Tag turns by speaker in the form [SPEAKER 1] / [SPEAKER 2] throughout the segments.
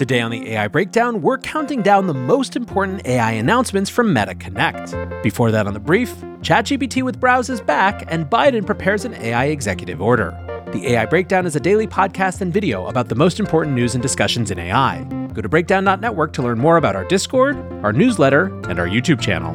[SPEAKER 1] Today on the AI Breakdown, we're counting down the most important AI announcements from Meta Connect. Before that, on the brief, ChatGPT with Browse is back, and Biden prepares an AI executive order. The AI Breakdown is a daily podcast and video about the most important news and discussions in AI. Go to breakdown.network to learn more about our Discord, our newsletter, and our YouTube channel.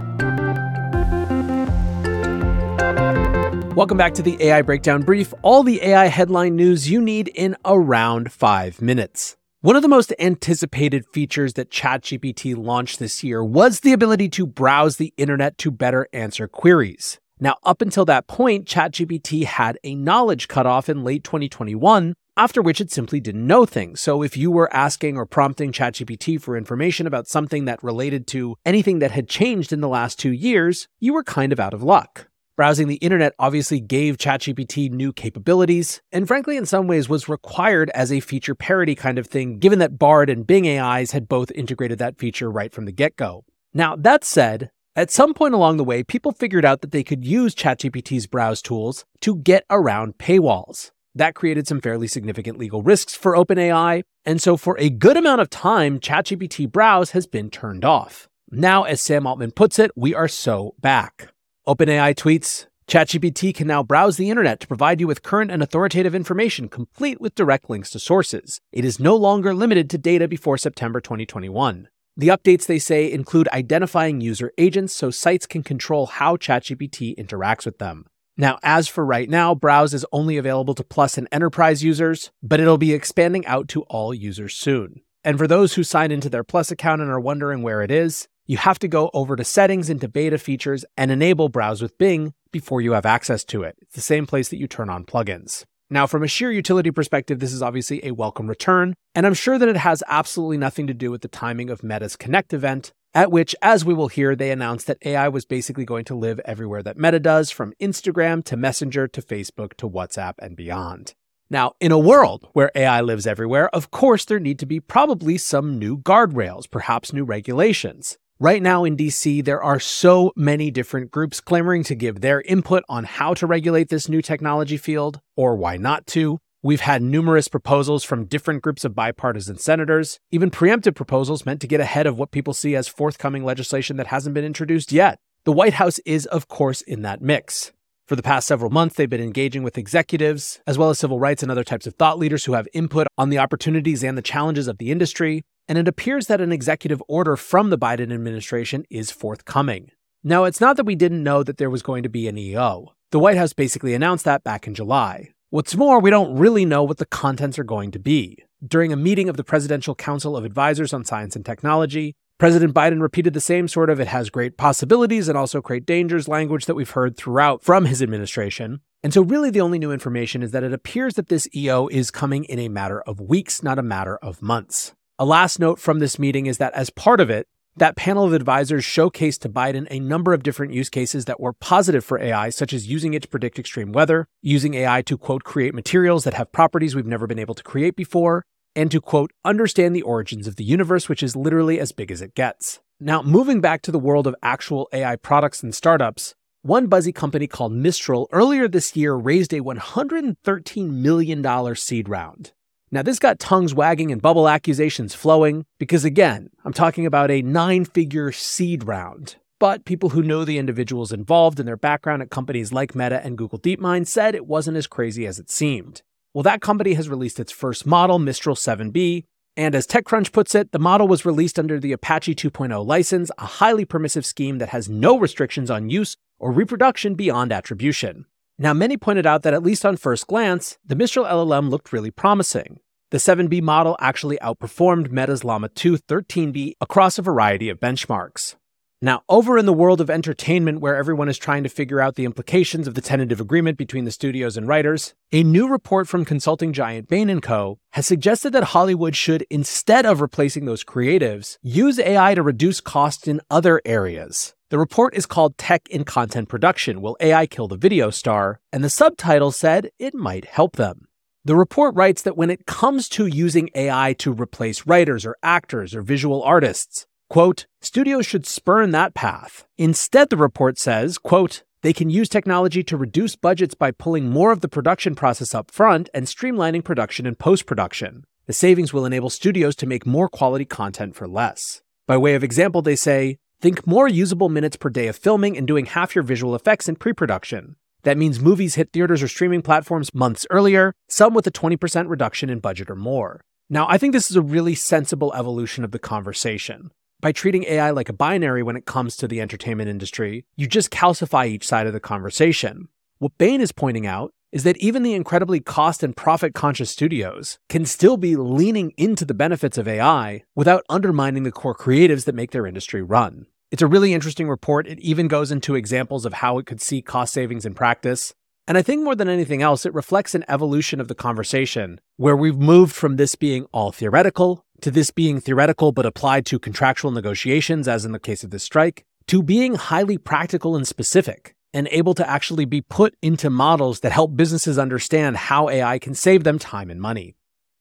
[SPEAKER 1] Welcome back to the AI Breakdown Brief, all the AI headline news you need in around five minutes. One of the most anticipated features that ChatGPT launched this year was the ability to browse the internet to better answer queries. Now, up until that point, ChatGPT had a knowledge cutoff in late 2021, after which it simply didn't know things. So if you were asking or prompting ChatGPT for information about something that related to anything that had changed in the last two years, you were kind of out of luck. Browsing the internet obviously gave ChatGPT new capabilities, and frankly, in some ways, was required as a feature parity kind of thing, given that Bard and Bing AIs had both integrated that feature right from the get go. Now, that said, at some point along the way, people figured out that they could use ChatGPT's browse tools to get around paywalls. That created some fairly significant legal risks for OpenAI, and so for a good amount of time, ChatGPT Browse has been turned off. Now, as Sam Altman puts it, we are so back. OpenAI tweets ChatGPT can now browse the internet to provide you with current and authoritative information, complete with direct links to sources. It is no longer limited to data before September 2021. The updates, they say, include identifying user agents so sites can control how ChatGPT interacts with them. Now, as for right now, Browse is only available to Plus and Enterprise users, but it'll be expanding out to all users soon. And for those who sign into their Plus account and are wondering where it is, you have to go over to settings into beta features and enable browse with Bing before you have access to it. It's the same place that you turn on plugins. Now, from a sheer utility perspective, this is obviously a welcome return, and I'm sure that it has absolutely nothing to do with the timing of Meta's Connect event, at which, as we will hear, they announced that AI was basically going to live everywhere that Meta does, from Instagram to Messenger to Facebook to WhatsApp and beyond. Now, in a world where AI lives everywhere, of course, there need to be probably some new guardrails, perhaps new regulations. Right now in DC, there are so many different groups clamoring to give their input on how to regulate this new technology field, or why not to. We've had numerous proposals from different groups of bipartisan senators, even preemptive proposals meant to get ahead of what people see as forthcoming legislation that hasn't been introduced yet. The White House is, of course, in that mix. For the past several months, they've been engaging with executives, as well as civil rights and other types of thought leaders who have input on the opportunities and the challenges of the industry, and it appears that an executive order from the Biden administration is forthcoming. Now, it's not that we didn't know that there was going to be an EO. The White House basically announced that back in July. What's more, we don't really know what the contents are going to be. During a meeting of the Presidential Council of Advisors on Science and Technology, President Biden repeated the same sort of it has great possibilities and also great dangers language that we've heard throughout from his administration. And so, really, the only new information is that it appears that this EO is coming in a matter of weeks, not a matter of months. A last note from this meeting is that as part of it, that panel of advisors showcased to Biden a number of different use cases that were positive for AI, such as using it to predict extreme weather, using AI to, quote, create materials that have properties we've never been able to create before, and to, quote, understand the origins of the universe, which is literally as big as it gets. Now, moving back to the world of actual AI products and startups, one buzzy company called Mistral earlier this year raised a $113 million seed round. Now, this got tongues wagging and bubble accusations flowing because, again, I'm talking about a nine figure seed round. But people who know the individuals involved and their background at companies like Meta and Google DeepMind said it wasn't as crazy as it seemed. Well, that company has released its first model, Mistral 7B, and as TechCrunch puts it, the model was released under the Apache 2.0 license, a highly permissive scheme that has no restrictions on use or reproduction beyond attribution. Now, many pointed out that at least on first glance, the Mistral LLM looked really promising. The 7B model actually outperformed Meta's Llama 2 13B across a variety of benchmarks. Now, over in the world of entertainment, where everyone is trying to figure out the implications of the tentative agreement between the studios and writers, a new report from consulting giant Bain & Co. has suggested that Hollywood should, instead of replacing those creatives, use AI to reduce costs in other areas. The report is called Tech in Content Production Will AI Kill the Video Star? And the subtitle said it might help them. The report writes that when it comes to using AI to replace writers or actors or visual artists, quote, studios should spurn that path. Instead, the report says, quote, they can use technology to reduce budgets by pulling more of the production process up front and streamlining production and post production. The savings will enable studios to make more quality content for less. By way of example, they say, think more usable minutes per day of filming and doing half your visual effects in pre production. That means movies hit theaters or streaming platforms months earlier, some with a 20% reduction in budget or more. Now, I think this is a really sensible evolution of the conversation. By treating AI like a binary when it comes to the entertainment industry, you just calcify each side of the conversation. What Bain is pointing out is that even the incredibly cost and profit conscious studios can still be leaning into the benefits of AI without undermining the core creatives that make their industry run. It's a really interesting report. It even goes into examples of how it could see cost savings in practice. And I think more than anything else, it reflects an evolution of the conversation where we've moved from this being all theoretical to this being theoretical but applied to contractual negotiations, as in the case of this strike, to being highly practical and specific and able to actually be put into models that help businesses understand how AI can save them time and money.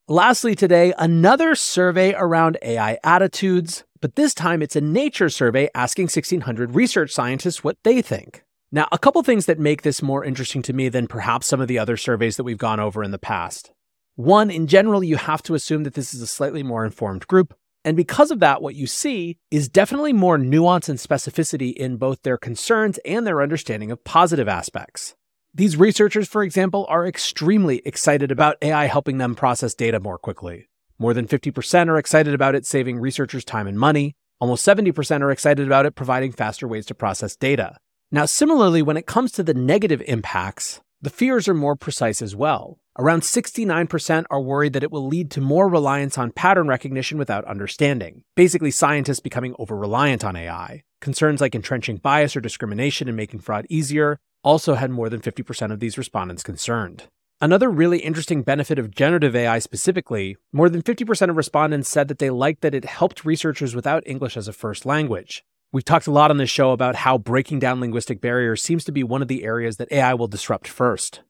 [SPEAKER 1] Lastly, today, another survey around AI attitudes, but this time it's a nature survey asking 1,600 research scientists what they think. Now, a couple things that make this more interesting to me than perhaps some of the other surveys that we've gone over in the past. One, in general, you have to assume that this is a slightly more informed group. And because of that, what you see is definitely more nuance and specificity in both their concerns and their understanding of positive aspects. These researchers, for example, are extremely excited about AI helping them process data more quickly. More than 50% are excited about it saving researchers time and money. Almost 70% are excited about it providing faster ways to process data. Now, similarly, when it comes to the negative impacts, the fears are more precise as well. Around 69% are worried that it will lead to more reliance on pattern recognition without understanding, basically, scientists becoming over reliant on AI. Concerns like entrenching bias or discrimination and making fraud easier, also had more than 50% of these respondents concerned. Another really interesting benefit of generative AI specifically, more than 50% of respondents said that they liked that it helped researchers without English as a first language. We've talked a lot on this show about how breaking down linguistic barriers seems to be one of the areas that AI will disrupt first.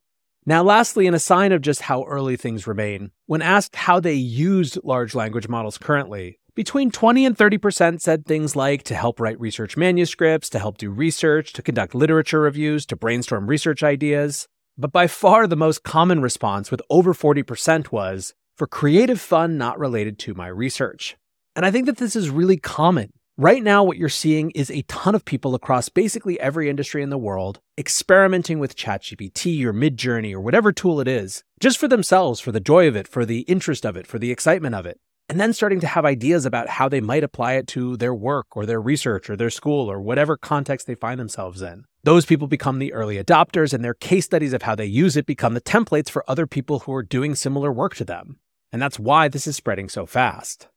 [SPEAKER 1] Now, lastly, in a sign of just how early things remain, when asked how they used large language models currently, between 20 and 30% said things like to help write research manuscripts, to help do research, to conduct literature reviews, to brainstorm research ideas. But by far the most common response, with over 40%, was for creative fun not related to my research. And I think that this is really common. Right now, what you're seeing is a ton of people across basically every industry in the world experimenting with ChatGPT or Midjourney or whatever tool it is, just for themselves, for the joy of it, for the interest of it, for the excitement of it and then starting to have ideas about how they might apply it to their work or their research or their school or whatever context they find themselves in. Those people become the early adopters, and their case studies of how they use it become the templates for other people who are doing similar work to them. And that's why this is spreading so fast.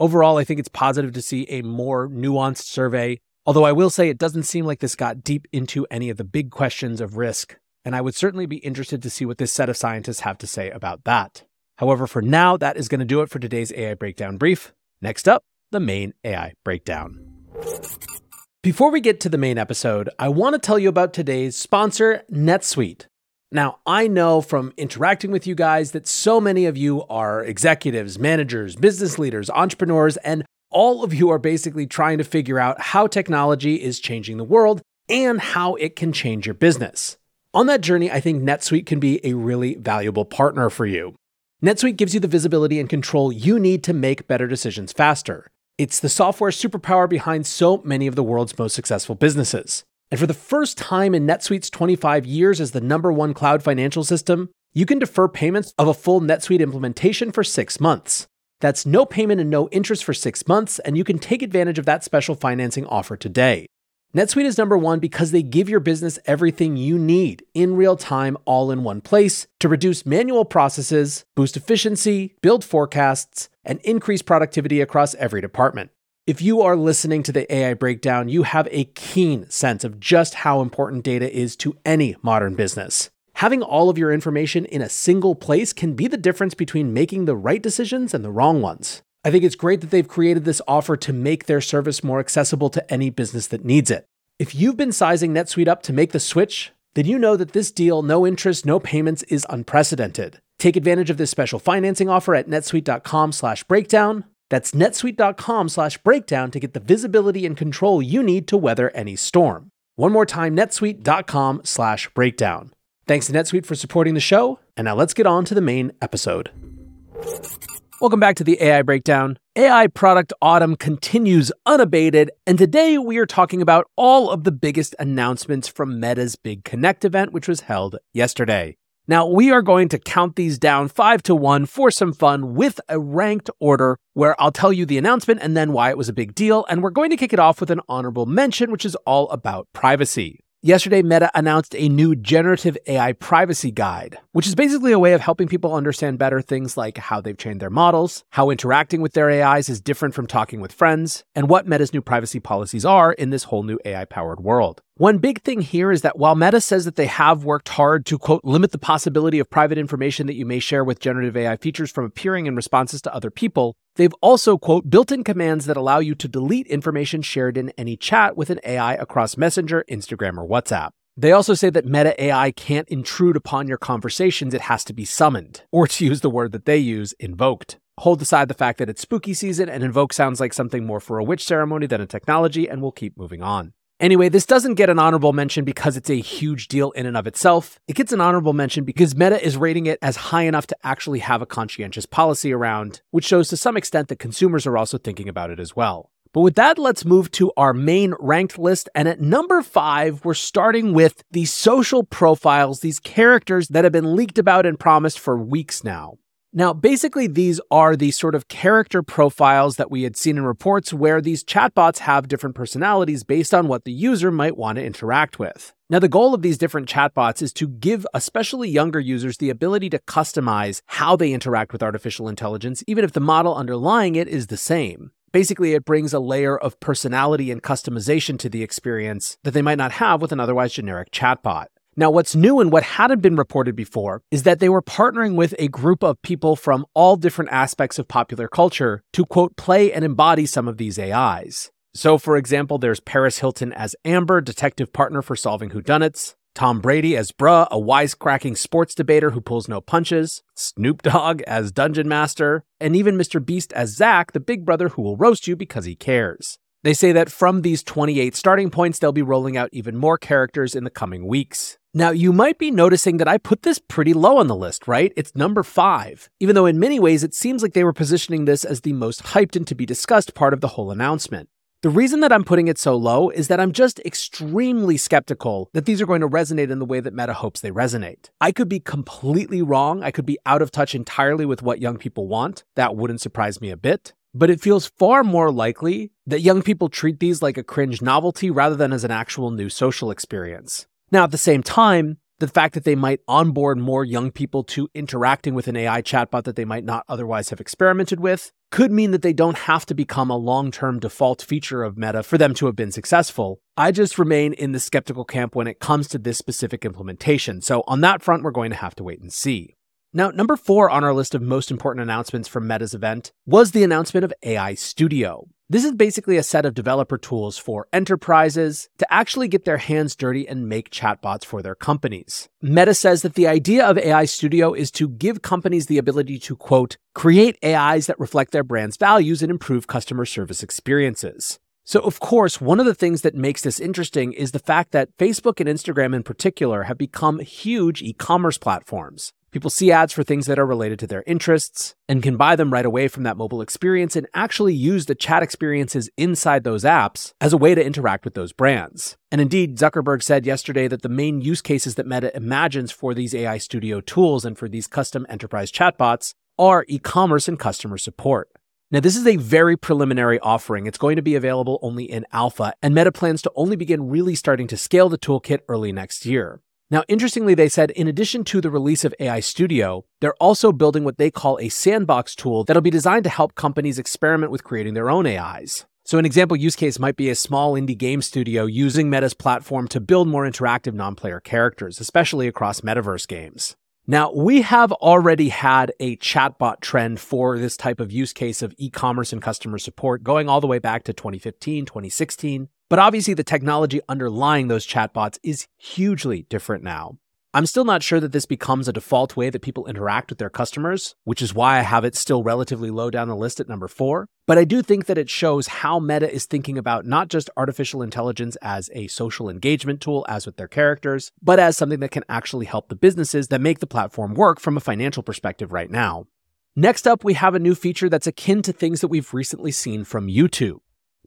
[SPEAKER 1] Overall, I think it's positive to see a more nuanced survey, although I will say it doesn't seem like this got deep into any of the big questions of risk, and I would certainly be interested to see what this set of scientists have to say about that. However, for now, that is going to do it for today's AI Breakdown brief. Next up, the main AI Breakdown. Before we get to the main episode, I want to tell you about today's sponsor, NetSuite. Now, I know from interacting with you guys that so many of you are executives, managers, business leaders, entrepreneurs, and all of you are basically trying to figure out how technology is changing the world and how it can change your business. On that journey, I think NetSuite can be a really valuable partner for you. NetSuite gives you the visibility and control you need to make better decisions faster. It's the software superpower behind so many of the world's most successful businesses. And for the first time in NetSuite's 25 years as the number one cloud financial system, you can defer payments of a full NetSuite implementation for six months. That's no payment and no interest for six months, and you can take advantage of that special financing offer today. NetSuite is number one because they give your business everything you need in real time, all in one place to reduce manual processes, boost efficiency, build forecasts, and increase productivity across every department. If you are listening to the AI breakdown, you have a keen sense of just how important data is to any modern business. Having all of your information in a single place can be the difference between making the right decisions and the wrong ones. I think it's great that they've created this offer to make their service more accessible to any business that needs it. If you've been sizing NetSuite up to make the switch, then you know that this deal, no interest, no payments, is unprecedented. Take advantage of this special financing offer at netsuite.com/breakdown. That's netsuite.com slash breakdown to get the visibility and control you need to weather any storm. One more time, netsuite.com slash breakdown. Thanks to NetSuite for supporting the show, and now let's get on to the main episode. Welcome back to the AI Breakdown. AI product autumn continues unabated, and today we are talking about all of the biggest announcements from Meta's Big Connect event, which was held yesterday. Now, we are going to count these down five to one for some fun with a ranked order where I'll tell you the announcement and then why it was a big deal. And we're going to kick it off with an honorable mention, which is all about privacy. Yesterday, Meta announced a new generative AI privacy guide, which is basically a way of helping people understand better things like how they've trained their models, how interacting with their AIs is different from talking with friends, and what Meta's new privacy policies are in this whole new AI powered world. One big thing here is that while Meta says that they have worked hard to, quote, limit the possibility of private information that you may share with generative AI features from appearing in responses to other people, they've also, quote, built in commands that allow you to delete information shared in any chat with an AI across Messenger, Instagram, or WhatsApp. They also say that Meta AI can't intrude upon your conversations, it has to be summoned, or to use the word that they use, invoked. Hold aside the fact that it's spooky season and invoke sounds like something more for a witch ceremony than a technology, and we'll keep moving on. Anyway, this doesn't get an honorable mention because it's a huge deal in and of itself. It gets an honorable mention because Meta is rating it as high enough to actually have a conscientious policy around, which shows to some extent that consumers are also thinking about it as well. But with that, let's move to our main ranked list. And at number five, we're starting with these social profiles, these characters that have been leaked about and promised for weeks now. Now, basically, these are the sort of character profiles that we had seen in reports where these chatbots have different personalities based on what the user might want to interact with. Now, the goal of these different chatbots is to give especially younger users the ability to customize how they interact with artificial intelligence, even if the model underlying it is the same. Basically, it brings a layer of personality and customization to the experience that they might not have with an otherwise generic chatbot. Now, what's new and what hadn't been reported before is that they were partnering with a group of people from all different aspects of popular culture to quote, play and embody some of these AIs. So, for example, there's Paris Hilton as Amber, detective partner for solving whodunits. Tom Brady as Bru, a wisecracking sports debater who pulls no punches. Snoop Dogg as Dungeon Master. And even Mr. Beast as Zach, the big brother who will roast you because he cares. They say that from these 28 starting points, they'll be rolling out even more characters in the coming weeks. Now, you might be noticing that I put this pretty low on the list, right? It's number five, even though in many ways it seems like they were positioning this as the most hyped and to be discussed part of the whole announcement. The reason that I'm putting it so low is that I'm just extremely skeptical that these are going to resonate in the way that Meta hopes they resonate. I could be completely wrong. I could be out of touch entirely with what young people want. That wouldn't surprise me a bit but it feels far more likely that young people treat these like a cringe novelty rather than as an actual new social experience. Now, at the same time, the fact that they might onboard more young people to interacting with an AI chatbot that they might not otherwise have experimented with could mean that they don't have to become a long term default feature of Meta for them to have been successful. I just remain in the skeptical camp when it comes to this specific implementation. So, on that front, we're going to have to wait and see. Now, number four on our list of most important announcements from Meta's event was the announcement of AI Studio. This is basically a set of developer tools for enterprises to actually get their hands dirty and make chatbots for their companies. Meta says that the idea of AI Studio is to give companies the ability to, quote, create AIs that reflect their brand's values and improve customer service experiences. So, of course, one of the things that makes this interesting is the fact that Facebook and Instagram in particular have become huge e commerce platforms. People see ads for things that are related to their interests and can buy them right away from that mobile experience and actually use the chat experiences inside those apps as a way to interact with those brands. And indeed, Zuckerberg said yesterday that the main use cases that Meta imagines for these AI Studio tools and for these custom enterprise chatbots are e commerce and customer support. Now, this is a very preliminary offering. It's going to be available only in alpha, and Meta plans to only begin really starting to scale the toolkit early next year. Now, interestingly, they said in addition to the release of AI Studio, they're also building what they call a sandbox tool that'll be designed to help companies experiment with creating their own AIs. So, an example use case might be a small indie game studio using Meta's platform to build more interactive non player characters, especially across metaverse games. Now, we have already had a chatbot trend for this type of use case of e commerce and customer support going all the way back to 2015, 2016. But obviously, the technology underlying those chatbots is hugely different now. I'm still not sure that this becomes a default way that people interact with their customers, which is why I have it still relatively low down the list at number four. But I do think that it shows how Meta is thinking about not just artificial intelligence as a social engagement tool, as with their characters, but as something that can actually help the businesses that make the platform work from a financial perspective right now. Next up, we have a new feature that's akin to things that we've recently seen from YouTube.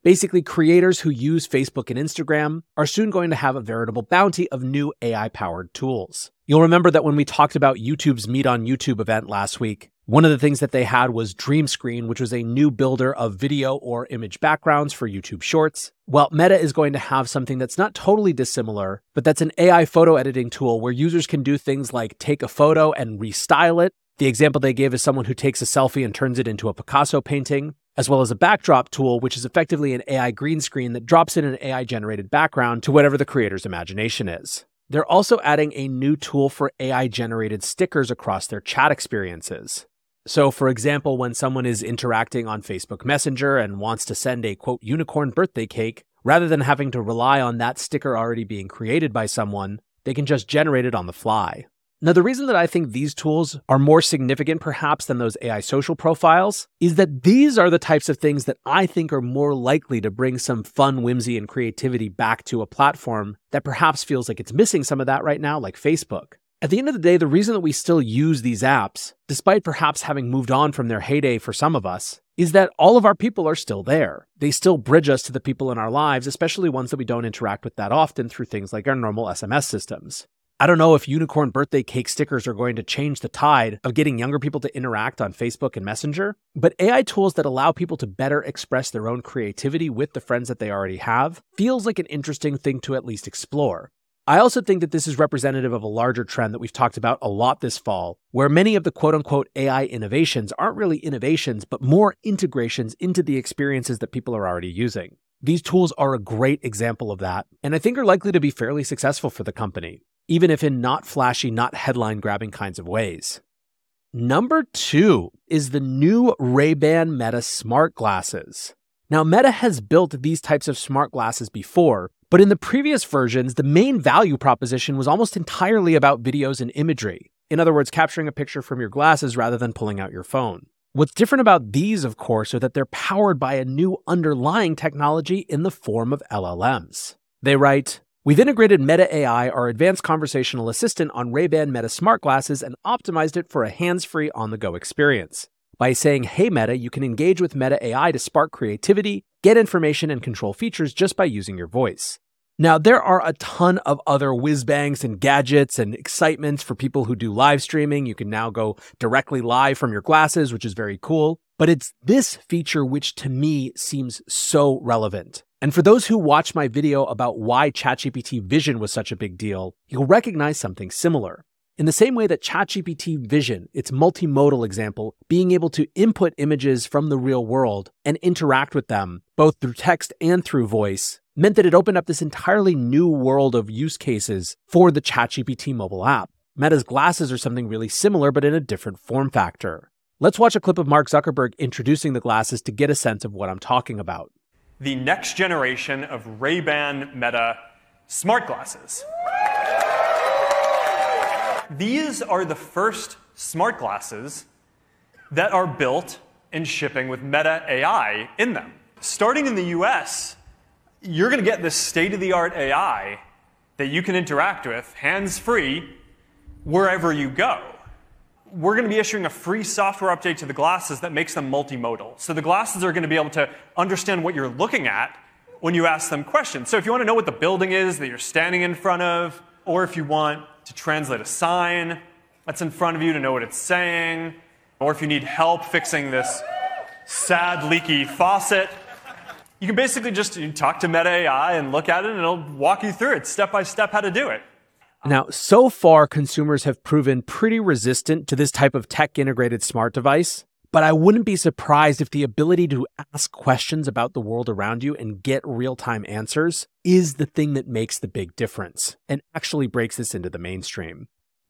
[SPEAKER 1] Basically, creators who use Facebook and Instagram are soon going to have a veritable bounty of new AI powered tools. You'll remember that when we talked about YouTube's Made on YouTube event last week, one of the things that they had was Dream Screen, which was a new builder of video or image backgrounds for YouTube Shorts. Well, Meta is going to have something that's not totally dissimilar, but that's an AI photo editing tool where users can do things like take a photo and restyle it. The example they gave is someone who takes a selfie and turns it into a Picasso painting, as well as a backdrop tool, which is effectively an AI green screen that drops in an AI generated background to whatever the creator's imagination is. They're also adding a new tool for AI generated stickers across their chat experiences. So, for example, when someone is interacting on Facebook Messenger and wants to send a quote unicorn birthday cake, rather than having to rely on that sticker already being created by someone, they can just generate it on the fly. Now, the reason that I think these tools are more significant perhaps than those AI social profiles is that these are the types of things that I think are more likely to bring some fun, whimsy, and creativity back to a platform that perhaps feels like it's missing some of that right now, like Facebook. At the end of the day, the reason that we still use these apps, despite perhaps having moved on from their heyday for some of us, is that all of our people are still there. They still bridge us to the people in our lives, especially ones that we don't interact with that often through things like our normal SMS systems. I don't know if unicorn birthday cake stickers are going to change the tide of getting younger people to interact on Facebook and Messenger, but AI tools that allow people to better express their own creativity with the friends that they already have feels like an interesting thing to at least explore. I also think that this is representative of a larger trend that we've talked about a lot this fall, where many of the quote unquote AI innovations aren't really innovations, but more integrations into the experiences that people are already using. These tools are a great example of that, and I think are likely to be fairly successful for the company, even if in not flashy, not headline grabbing kinds of ways. Number two is the new Ray-Ban Meta smart glasses. Now, Meta has built these types of smart glasses before, but in the previous versions, the main value proposition was almost entirely about videos and imagery. In other words, capturing a picture from your glasses rather than pulling out your phone. What's different about these, of course, are that they're powered by a new underlying technology in the form of LLMs. They write, We've integrated Meta AI, our advanced conversational assistant, on Ray-Ban Meta smart glasses and optimized it for a hands-free on-the-go experience. By saying, Hey Meta, you can engage with Meta AI to spark creativity, get information, and control features just by using your voice. Now, there are a ton of other whiz bangs and gadgets and excitements for people who do live streaming. You can now go directly live from your glasses, which is very cool. But it's this feature which to me seems so relevant. And for those who watched my video about why ChatGPT Vision was such a big deal, you'll recognize something similar. In the same way that ChatGPT Vision, its multimodal example, being able to input images from the real world and interact with them, both through text and through voice, meant that it opened up this entirely new world of use cases for the ChatGPT mobile app. Meta's glasses are something really similar, but in a different form factor. Let's watch a clip of Mark Zuckerberg introducing the glasses to get a sense of what I'm talking about.
[SPEAKER 2] The next generation of Ray-Ban Meta smart glasses. These are the first smart glasses that are built and shipping with Meta AI in them. Starting in the US, you're going to get this state of the art AI that you can interact with hands free wherever you go. We're going to be issuing a free software update to the glasses that makes them multimodal. So the glasses are going to be able to understand what you're looking at when you ask them questions. So if you want to know what the building is that you're standing in front of, or if you want to translate a sign that's in front of you to know what it's saying, or if you need help fixing this sad leaky faucet, you can basically just talk to Meta AI and look at it, and it'll walk you through it step by step how to do it.
[SPEAKER 1] Um, now, so far, consumers have proven pretty resistant to this type of tech integrated smart device. But I wouldn't be surprised if the ability to ask questions about the world around you and get real time answers is the thing that makes the big difference and actually breaks this into the mainstream.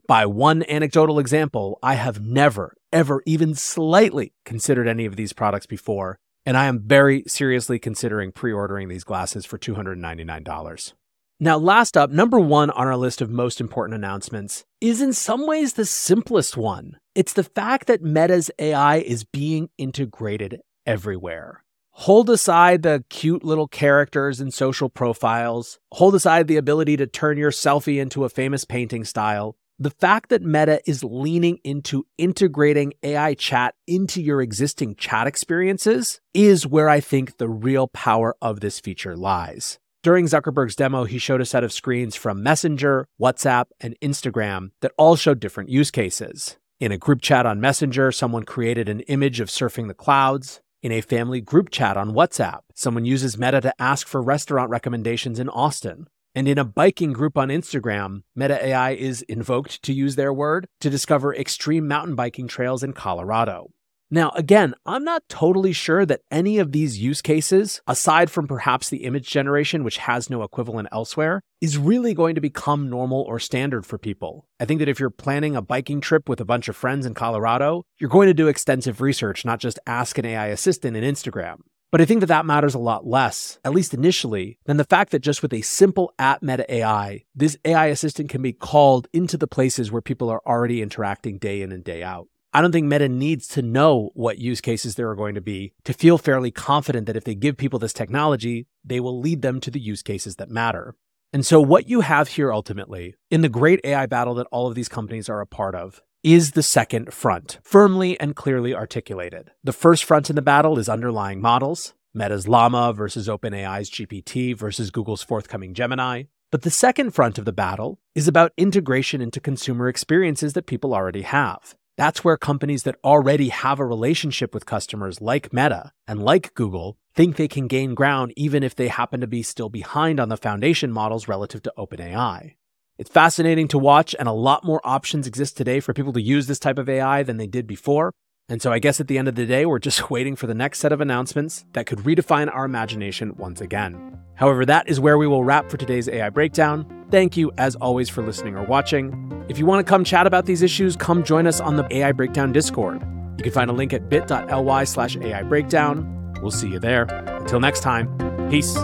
[SPEAKER 1] By one anecdotal example, I have never, ever, even slightly considered any of these products before, and I am very seriously considering pre ordering these glasses for $299. Now, last up, number one on our list of most important announcements is in some ways the simplest one. It's the fact that Meta's AI is being integrated everywhere. Hold aside the cute little characters and social profiles, hold aside the ability to turn your selfie into a famous painting style. The fact that Meta is leaning into integrating AI chat into your existing chat experiences is where I think the real power of this feature lies. During Zuckerberg's demo, he showed a set of screens from Messenger, WhatsApp, and Instagram that all showed different use cases. In a group chat on Messenger, someone created an image of surfing the clouds. In a family group chat on WhatsApp, someone uses Meta to ask for restaurant recommendations in Austin. And in a biking group on Instagram, Meta AI is invoked, to use their word, to discover extreme mountain biking trails in Colorado. Now, again, I'm not totally sure that any of these use cases, aside from perhaps the image generation, which has no equivalent elsewhere, is really going to become normal or standard for people. I think that if you're planning a biking trip with a bunch of friends in Colorado, you're going to do extensive research, not just ask an AI assistant in Instagram. But I think that that matters a lot less, at least initially, than the fact that just with a simple at Meta AI, this AI assistant can be called into the places where people are already interacting day in and day out. I don't think Meta needs to know what use cases there are going to be to feel fairly confident that if they give people this technology, they will lead them to the use cases that matter. And so, what you have here ultimately, in the great AI battle that all of these companies are a part of, is the second front, firmly and clearly articulated. The first front in the battle is underlying models, Meta's Llama versus OpenAI's GPT versus Google's forthcoming Gemini. But the second front of the battle is about integration into consumer experiences that people already have. That's where companies that already have a relationship with customers like Meta and like Google think they can gain ground even if they happen to be still behind on the foundation models relative to OpenAI. It's fascinating to watch, and a lot more options exist today for people to use this type of AI than they did before. And so I guess at the end of the day, we're just waiting for the next set of announcements that could redefine our imagination once again. However, that is where we will wrap for today's AI breakdown. Thank you, as always, for listening or watching. If you want to come chat about these issues, come join us on the AI Breakdown Discord. You can find a link at bit.ly slash AI Breakdown. We'll see you there. Until next time, peace.